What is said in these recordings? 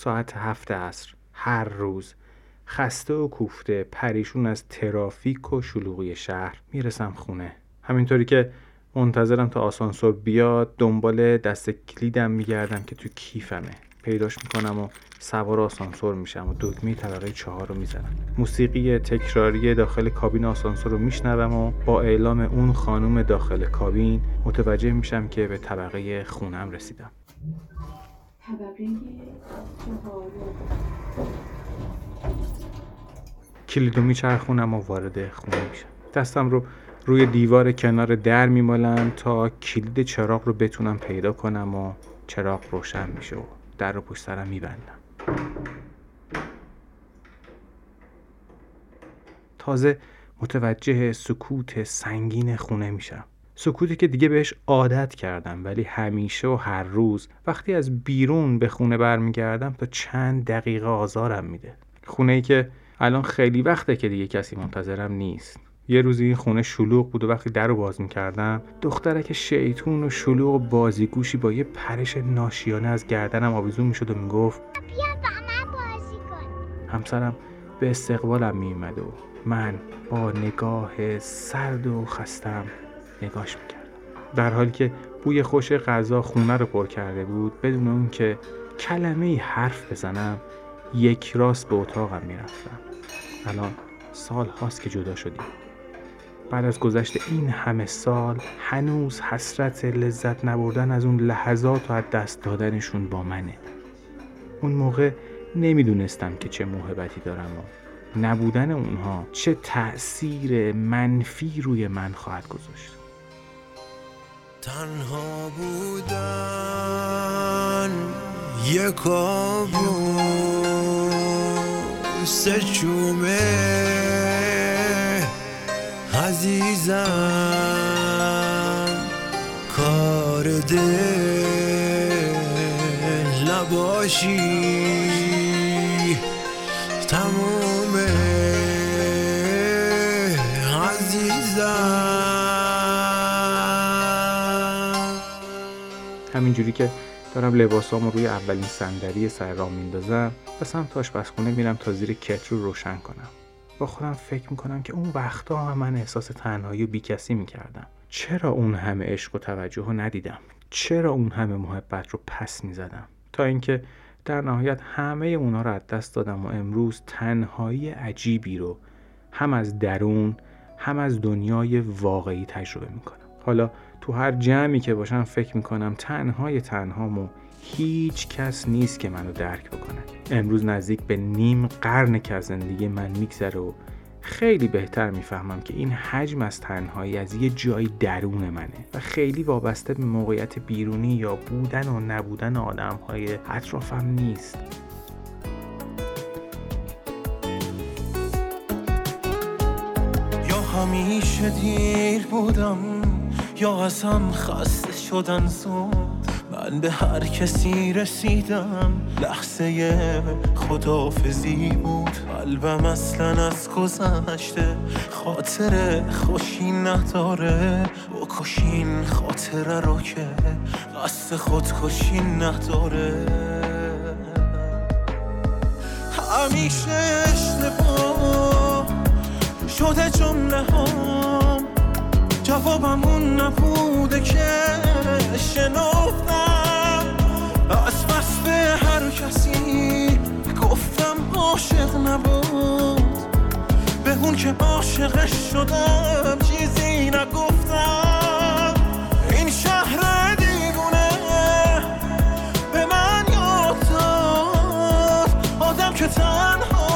ساعت هفت عصر. هر روز خسته و کوفته پریشون از ترافیک و شلوغی شهر می‌رسم خونه. همینطوری که منتظرم تا آسانسور بیاد دنبال دست کلیدم میگردم که تو کیفمه. پیداش می‌کنم و سوار آسانسور میشم و دکمه طبقه چهار رو می‌زنم. موسیقی تکراری داخل کابین آسانسور رو میشنوم و با اعلام اون خانم داخل کابین متوجه میشم که به طبقه خونم رسیدم. کلیدو میچرخونم و وارد خونه میشم. دستم رو روی دیوار کنار در میمالم تا کلید چراغ رو بتونم پیدا کنم و چراغ روشن میشه و در رو پشت سرم میبندم. تازه متوجه سکوت سنگین خونه میشم. سکوتی که دیگه بهش عادت کردم ولی همیشه و هر روز وقتی از بیرون به خونه برمیگردم تا چند دقیقه آزارم میده. خونه ای که الان خیلی وقته که دیگه کسی منتظرم نیست. یه روزی این خونه شلوغ بود و وقتی در رو باز می‌کردم دخترک شیطون و شلوغ و بازیگوشی با یه پرش ناشیانه از گردنم آویزون می‌شد و می‌گفت بیا با من بازی کن. همسرم به استقبالم میومد و من با نگاه سرد و خستم نگاش می‌کردم. در حالی که بوی خوش غذا خونه رو پر کرده بود بدون اون که کلمه ای حرف بزنم یک راست به اتاقم می‌رفتم. الان سال هاست که جدا شدیم. بعد از گذشت این همه سال هنوز حسرت لذت نبردن از اون لحظات و از دست دادنشون با منه. اون موقع نمی‌دونستم که چه محبتی دارم و نبودن اونها چه تأثیر منفی روی من خواهد گذاشت. تنها بودن یک سه عزیزم کار دل نباشی. همینجوری که دارم لباسامو روی اولین صندلی سر را میندازم و سمت آشپزخونه میرم تا زیر کتر رو روشن کنم. با خودم فکر می‌کنم که اون وقتا هم من احساس تنهایی و بیکسی می‌کردم. چرا اون همه عشق و توجه رو ندیدم؟ چرا اون همه محبت رو پس می‌زدم؟ تا اینکه در نهایت همه اونا رو از دست دادم و امروز تنهایی عجیبی رو هم از درون هم از دنیای واقعی تجربه می‌کنم. حالا تو هر جمعی که باشم فکر می‌کنم تنهای تنهامو هیچ کس نیست که منو درک بکنه. امروز نزدیک به نیم قرن که از زندگی من میگذره و خیلی بهتر می‌فهمم که این حجم از تنهایی از یه جایی درون منه و خیلی وابسته به موقعیت بیرونی یا بودن و نبودن آدم های اطرافم نیست. یا همیشه دیر بودم. یا ازم خسته شدن زود من به هر کسی رسیدم. لحظه خدافزی بود. قلبم اصلا از گذشته. خاطر خوشی نداره. بکشین خاطره رو که قصد خودکشی نداره. همیشه اشتباه شده جمله هم جوابم اون نبوده که شنفتم از بس به هر کسی گفتم عاشق نبود. به اون که عاشقش شدم چیزی نگفتم. این شهر دیوونه به من یاد داد. آدم که تنها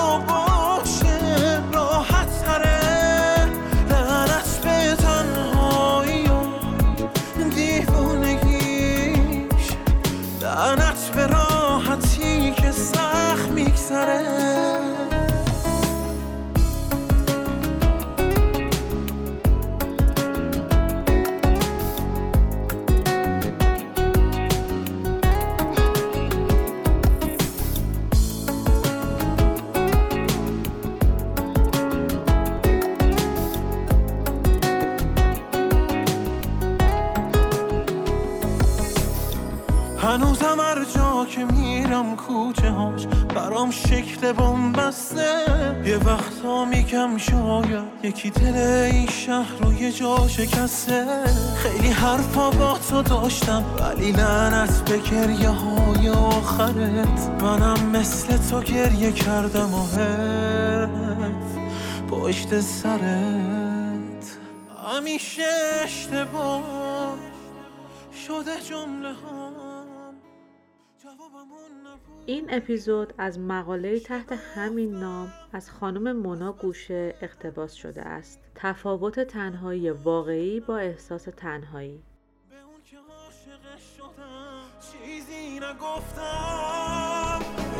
میرم کوچه هاش برام شکل بسته یه وقتا میگم شاید یکی دل این شهر رو یه جا شکسته. خیلی حرفا با تو داشتم ولی لعنت به گریه های آخرت. منم مثل تو گریه کردم و پشت سرت. همیشه اشتباه شده جمله این اپیزود از مقاله تحت همین نام از خانم مونا گوشه اقتباس شده است. تفاوت تنهایی واقعی با احساس تنهایی.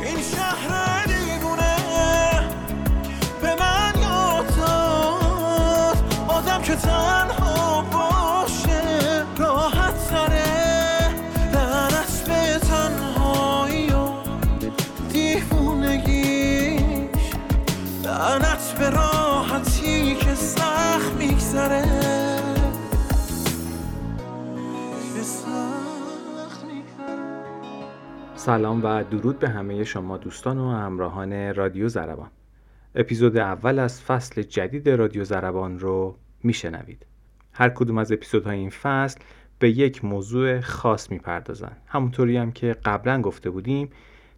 به این شهر سلام و درود به همه شما دوستان و همراهان رادیو زربان. اپیزود اول از فصل جدید رادیو زربان رو میشنوید. هر کدوم از اپیزودهای این فصل به یک موضوع خاص می‌پردازن همونطوری هم که قبلا گفته بودیم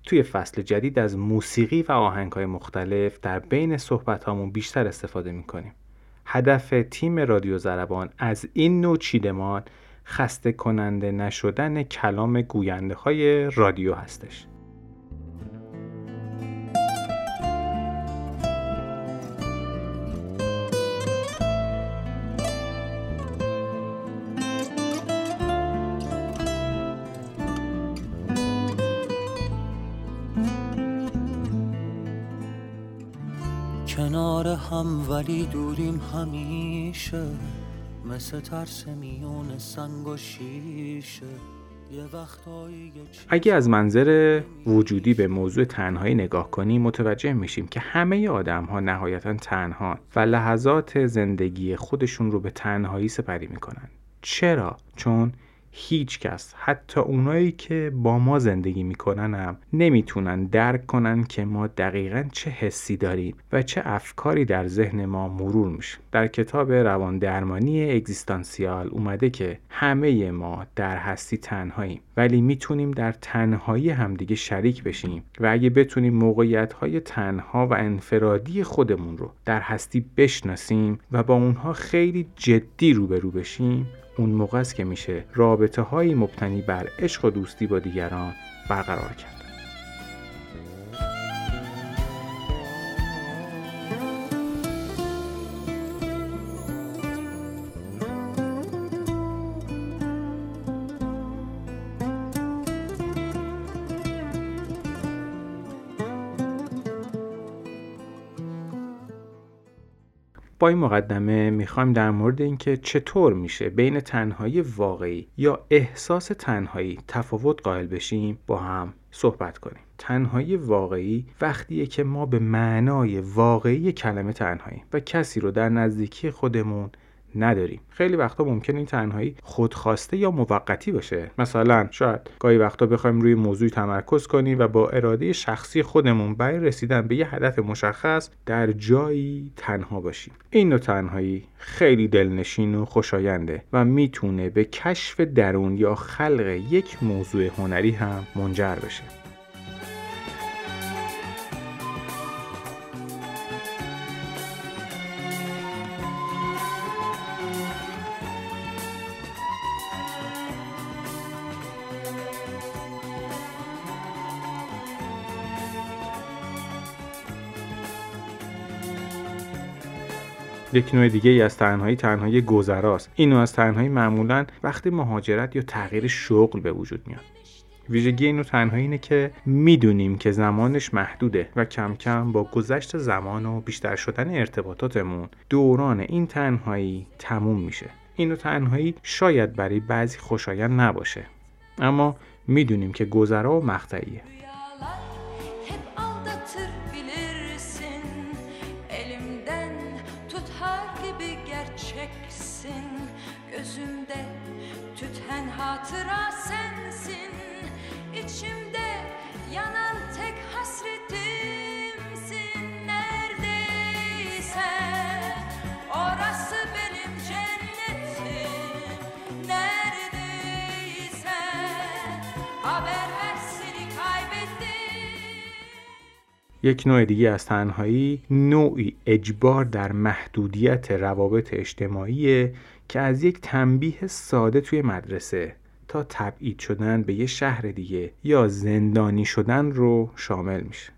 توی فصل جدید از موسیقی و های مختلف در بین صحبت بیشتر استفاده می‌کنیم. هدف تیم رادیو زربان از این نوع چیدمان خسته کننده نشدن کلام گوینده های رادیو هستش. کنار هم ولی دوریم همیشه مثل اگه از منظر وجودی به موضوع تنهایی نگاه کنیم متوجه میشیم که همه آدم ها نهایتا تنها و لحظات زندگی خودشون رو به تنهایی سپری می‌کنن. چرا؟ چون هیچ کس حتی اونایی که با ما زندگی می‌کنن هم نمی‌تونن درک کنن که ما دقیقا چه حسی داریم و چه افکاری در ذهن ما مرور میشه. در کتاب روان درمانی اگزیستانسیال اومده که همه ما در هستی تنهاییم ولی می‌تونیم در تنهایی همدیگه شریک بشیم و اگه بتونیم موقعیت های تنها و انفرادی خودمون رو در هستی بشناسیم و با اونها خیلی جدی روبرو بشیم اون موقع است که میشه رابطه های مبتنی بر عشق و دوستی با دیگران برقرار کرد. با این مقدمه می‌خوایم در مورد اینکه چطور میشه بین تنهایی واقعی یا احساس تنهایی تفاوت قائل بشیم با هم صحبت کنیم. تنهایی واقعی وقتیه که ما به معنای واقعی کلمه تنهایی و کسی رو در نزدیکی خودمون نداریم. خیلی وقتا ممکن این تنهایی خودخواسته یا موقتی باشه. مثلا شاید گاهی وقتا بخوایم روی موضوعی تمرکز کنیم و با اراده شخصی خودمون برای رسیدن به یه هدف مشخص در جایی تنها باشیم. این نوع تنهایی خیلی دلنشین و خوشاینده و می‌تونه به کشف درون یا خلق یک موضوع هنری هم منجر بشه. یک نوع دیگه ای از تنهایی تنهایی گذراست. این نوع از تنهایی معمولا وقتی مهاجرت یا تغییر شغل به وجود میاد. ویژگی اینو تنهایی اینه که می‌دونیم که زمانش محدوده و کم کم با گذشت زمان و بیشتر شدن ارتباطاتمون دوران این تنهایی تموم میشه. اینو تنهایی شاید برای بعضی خوشایند نباشه. اما می‌دونیم که گذرا و مقطعیه. یک نوع دیگه از تنهایی نوعی اجبار در محدودیت روابط اجتماعی که از یک تنبیه ساده توی مدرسه تا تبعید شدن به یه شهر دیگه یا زندانی شدن رو شامل میشه.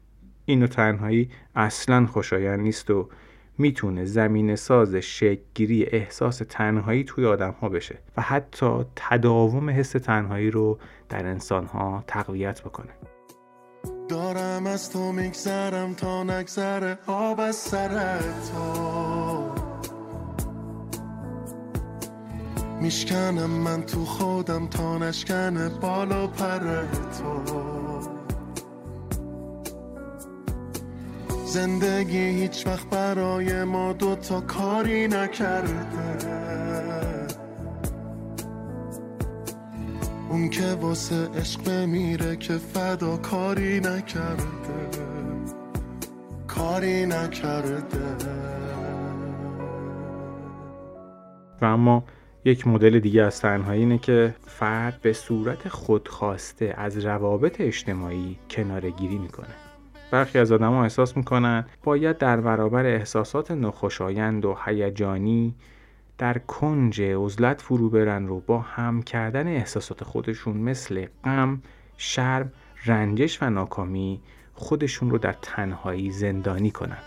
این نوع تنهایی اصلا خوشایند نیست و می‌تونه زمین ساز شکگیری احساس تنهایی توی آدم ها بشه و حتی تداوم حس تنهایی رو در انسان ها تقویت بکنه. دارم از تو میگذرم تا نگذره آب از سر تو. میشکنم من تو خودم تا نشکنه بالا پر تو. زندگی هیچ وقت برای ما دوتا کاری نکرده. اون که واسه عشق بمیره که فدا کاری نکرده. کاری نکرده. و اما یک مدل دیگه از تنهایی اینه که فرد به صورت خودخواسته از روابط اجتماعی کناره گیری می‌کنه. برخی از آدما احساس می‌کنن باید در برابر احساسات نخوشایند و هیجانی در کنج عزلت فرو برن رو با هم کردن احساسات خودشون مثل غم، شرم، رنجش و ناکامی خودشون رو در تنهایی زندانی کنن.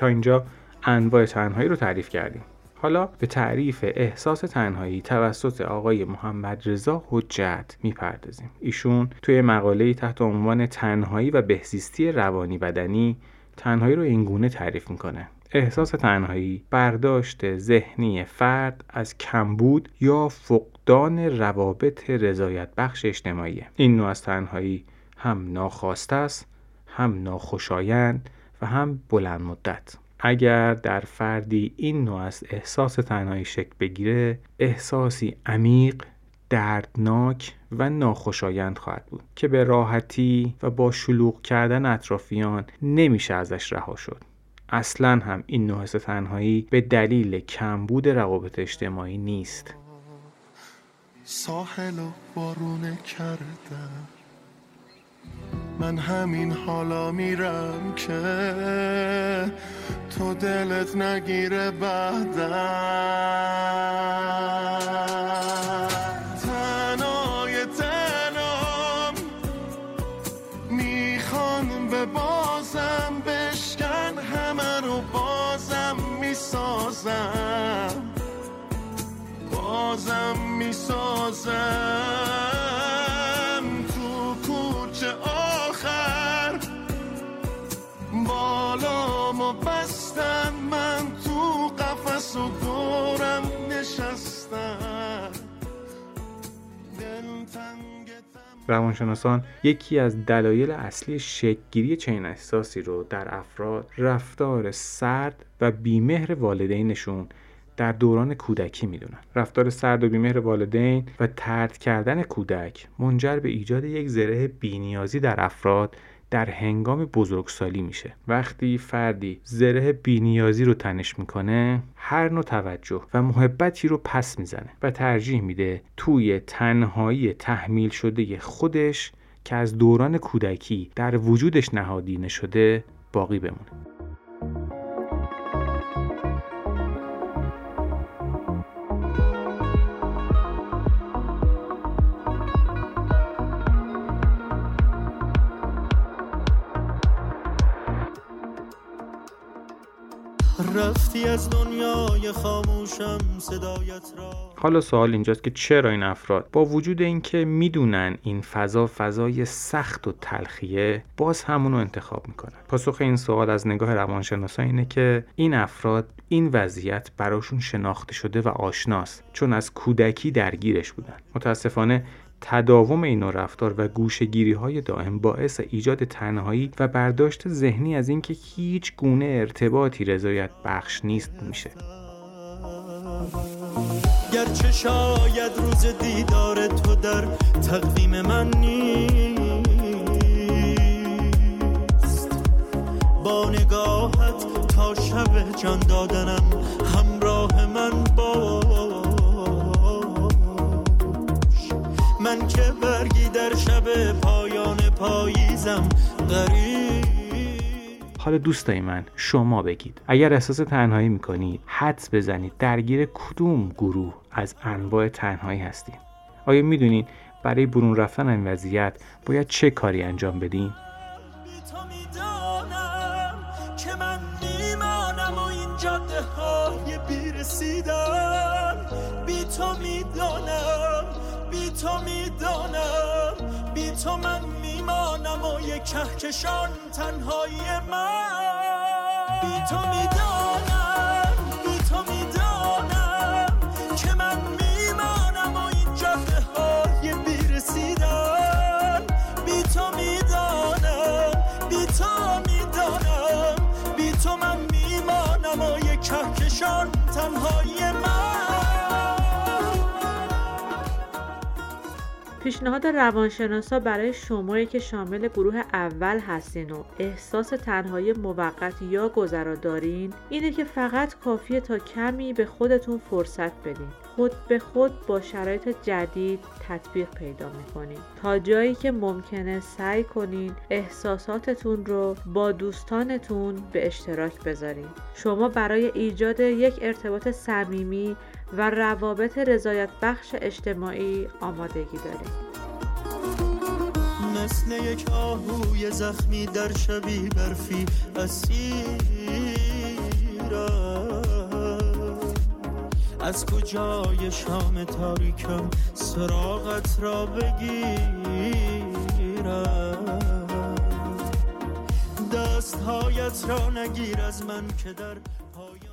تا اینجا انواع تنهایی رو تعریف کردیم. حالا به تعریف احساس تنهایی توسط آقای محمد رضا حجت می‌پردازیم. ایشون توی مقاله تحت عنوان تنهایی و بهزیستی روانی بدنی تنهایی رو اینگونه تعریف می‌کنه. احساس تنهایی برداشت ذهنی فرد از کمبود یا فقدان روابط رضایت بخش اجتماعی این نوع از تنهایی هم ناخواسته است هم ناخوشایند و هم بلند مدت. اگر در فردی این نوع از احساس تنهایی شکل بگیره احساسی عمیق دردناک و ناخوشایند خواهد بود که به راحتی و با شلوغ کردن اطرافیان نمیشه ازش رها شد. اصلا هم این نوع حس تنهایی به دلیل کمبود روابط اجتماعی نیست. ساحل و بارونه کردم. من همین حالا میرم که تو دلت نگیره بعدم روانشناسان یکی از دلایل اصلی شکگیری چنین احساسی رو در افراد رفتار سرد و بیمهر والدینشون در دوران کودکی می‌دونن. رفتار سرد و بیمهر والدین و ترد کردن کودک منجر به ایجاد یک زره بینیازی در افراد در هنگام بزرگسالی میشه. وقتی فردی زره بینیازی رو تنش می‌کنه هر نوع توجه و محبتی رو پس می‌زنه و ترجیح میده توی تنهایی تحمیل شده خودش که از دوران کودکی در وجودش نهادینه شده باقی بمونه. دنیای خاموشم صدایت را. حالا سوال اینجاست که چرا این افراد با وجود اینکه می‌دونن این فضا فضای سخت و تلخیه باز همونو انتخاب می‌کنن؟ پاسخ این سوال از نگاه روانشناسا اینه که این افراد این وضعیت براشون شناخته شده و آشناست چون از کودکی درگیرش بودن. متاسفانه تداوم این رفتار و گوشگیری های دائم باعث ایجاد تنهایی و برداشت ذهنی از اینکه هیچ گونه ارتباطی رضایت بخش نیست میشه. گرچه شاید روز دیدار تو در تقویم من نیست. با نگاهت تا شب جان دادنم همراه من با من که برگی در شب پایان پاییزم غریب. حالا دوستای من شما بگید. اگر احساس تنهایی می‌کنید حدس بزنید. درگیر کدوم گروه از انواع تنهایی هستید آیا می‌دونید برای برون رفتن این وضعیت باید چه کاری انجام بدین؟ یک کهکشان تنهایی من. بی تو می‌دانم پیشنهاد روانشناسا برای شمایی که شامل گروه اول هستین و احساس تنهایی موقت یا گذرا دارین اینه که فقط کافیه تا کمی به خودتون فرصت بدین. خود به خود با شرایط جدید تطبیق پیدا می‌کنین. تا جایی که ممکنه سعی کنین احساساتتون رو با دوستانتون به اشتراک بذارین. شما برای ایجاد یک ارتباط صمیمی و روابط رضایت بخش اجتماعی آمادگی دارید مثل یک آهوی زخمی در شبی برفی اسیرم از کجای شام تاریکم سراغت را بگیرم دستهایت را نگیر از من که در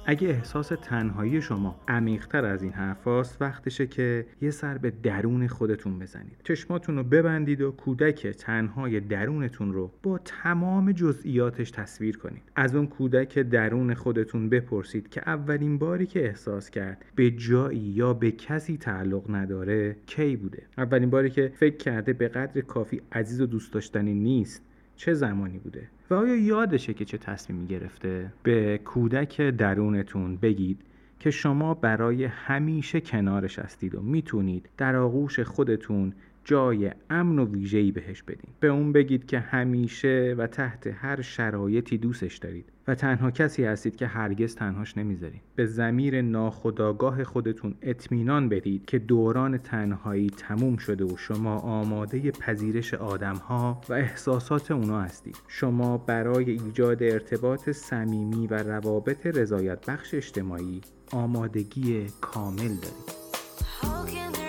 اگه احساس تنهایی شما عمیقتر از این حرفاست وقتشه که یه سر به درون خودتون بزنید. چشماتون رو ببندید و کودک تنهای درونتون رو با تمام جزئیاتش تصویر کنید. از اون کودک درون خودتون بپرسید که اولین باری که احساس کرد به جایی یا به کسی تعلق نداره کی بوده؟ اولین باری که فکر کرده به قدر کافی عزیز و دوست داشتنی نیست چه زمانی بوده و آیا یادشه که چه تصمیمی گرفته؟ به کودک درونتون بگید که شما برای همیشه کنارش هستید و می‌تونید در آغوش خودتون جای امن و ویژه‌ای بهش بدین. به اون بگید که همیشه و تحت هر شرایطی دوستش دارید. و تنها کسی هستید که هرگز تنهاش نمی‌ذارید به زمیر ناخداگاه خودتون اطمینان بدید که دوران تنهایی تموم شده و شما آماده پذیرش آدمها و احساسات اونا هستید. شما برای ایجاد ارتباط صمیمی و روابط رضایت بخش اجتماعی آمادگی کامل دارید.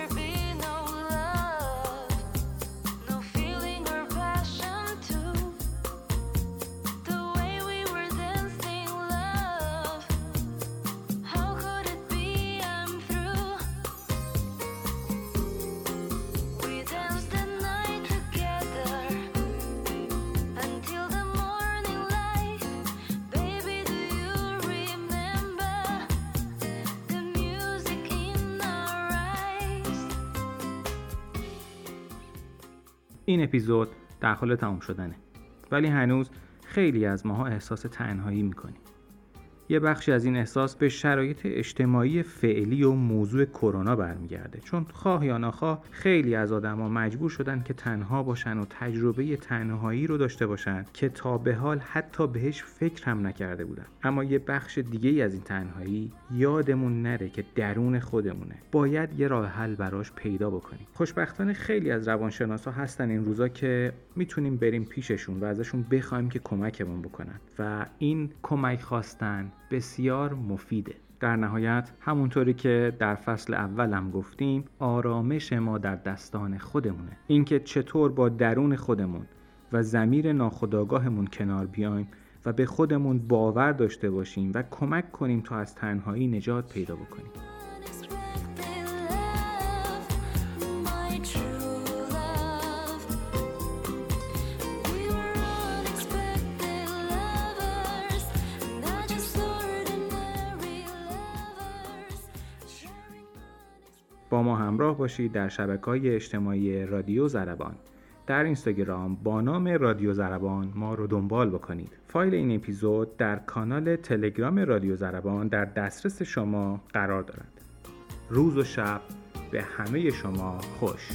این اپیزود در حال تمام شدنه. ولی هنوز خیلی از ماها احساس تنهایی می‌کنیم. یه بخشی از این احساس به شرایط اجتماعی فعلی و موضوع کرونا برمیگرده. چون خواه یا نخواه خیلی از آدما مجبور شدن که تنها باشن و تجربه تنهایی رو داشته باشن که تا به حال حتی بهش فکر هم نکرده بودن. اما یه بخش دیگه از این تنهایی یادمون نره که درون خودمونه. باید یه راه حل براش پیدا بکنیم. خوشبختانه خیلی از روانشناسا هستن این روزا که می‌تونیم بریم پیششون و ازشون بخوایم که کمکمون بکنن. و این کمک خواستن بسیار مفیده. در نهایت همونطوری که در فصل اولم گفتیم آرامش ما در دستان خودمونه. اینکه چطور با درون خودمون و زمیر ناخداگاهمون کنار بیایم و به خودمون باور داشته باشیم و کمک کنیم تا از تنهایی نجات پیدا بکنیم. همراه باشید در شبکه های اجتماعی رادیو زربان. در اینستاگرام با نام رادیو زربان ما رو دنبال بکنید. فایل این اپیزود در کانال تلگرام رادیو زربان در دسترس شما قرار دارد. روز و شب به همه شما خوش.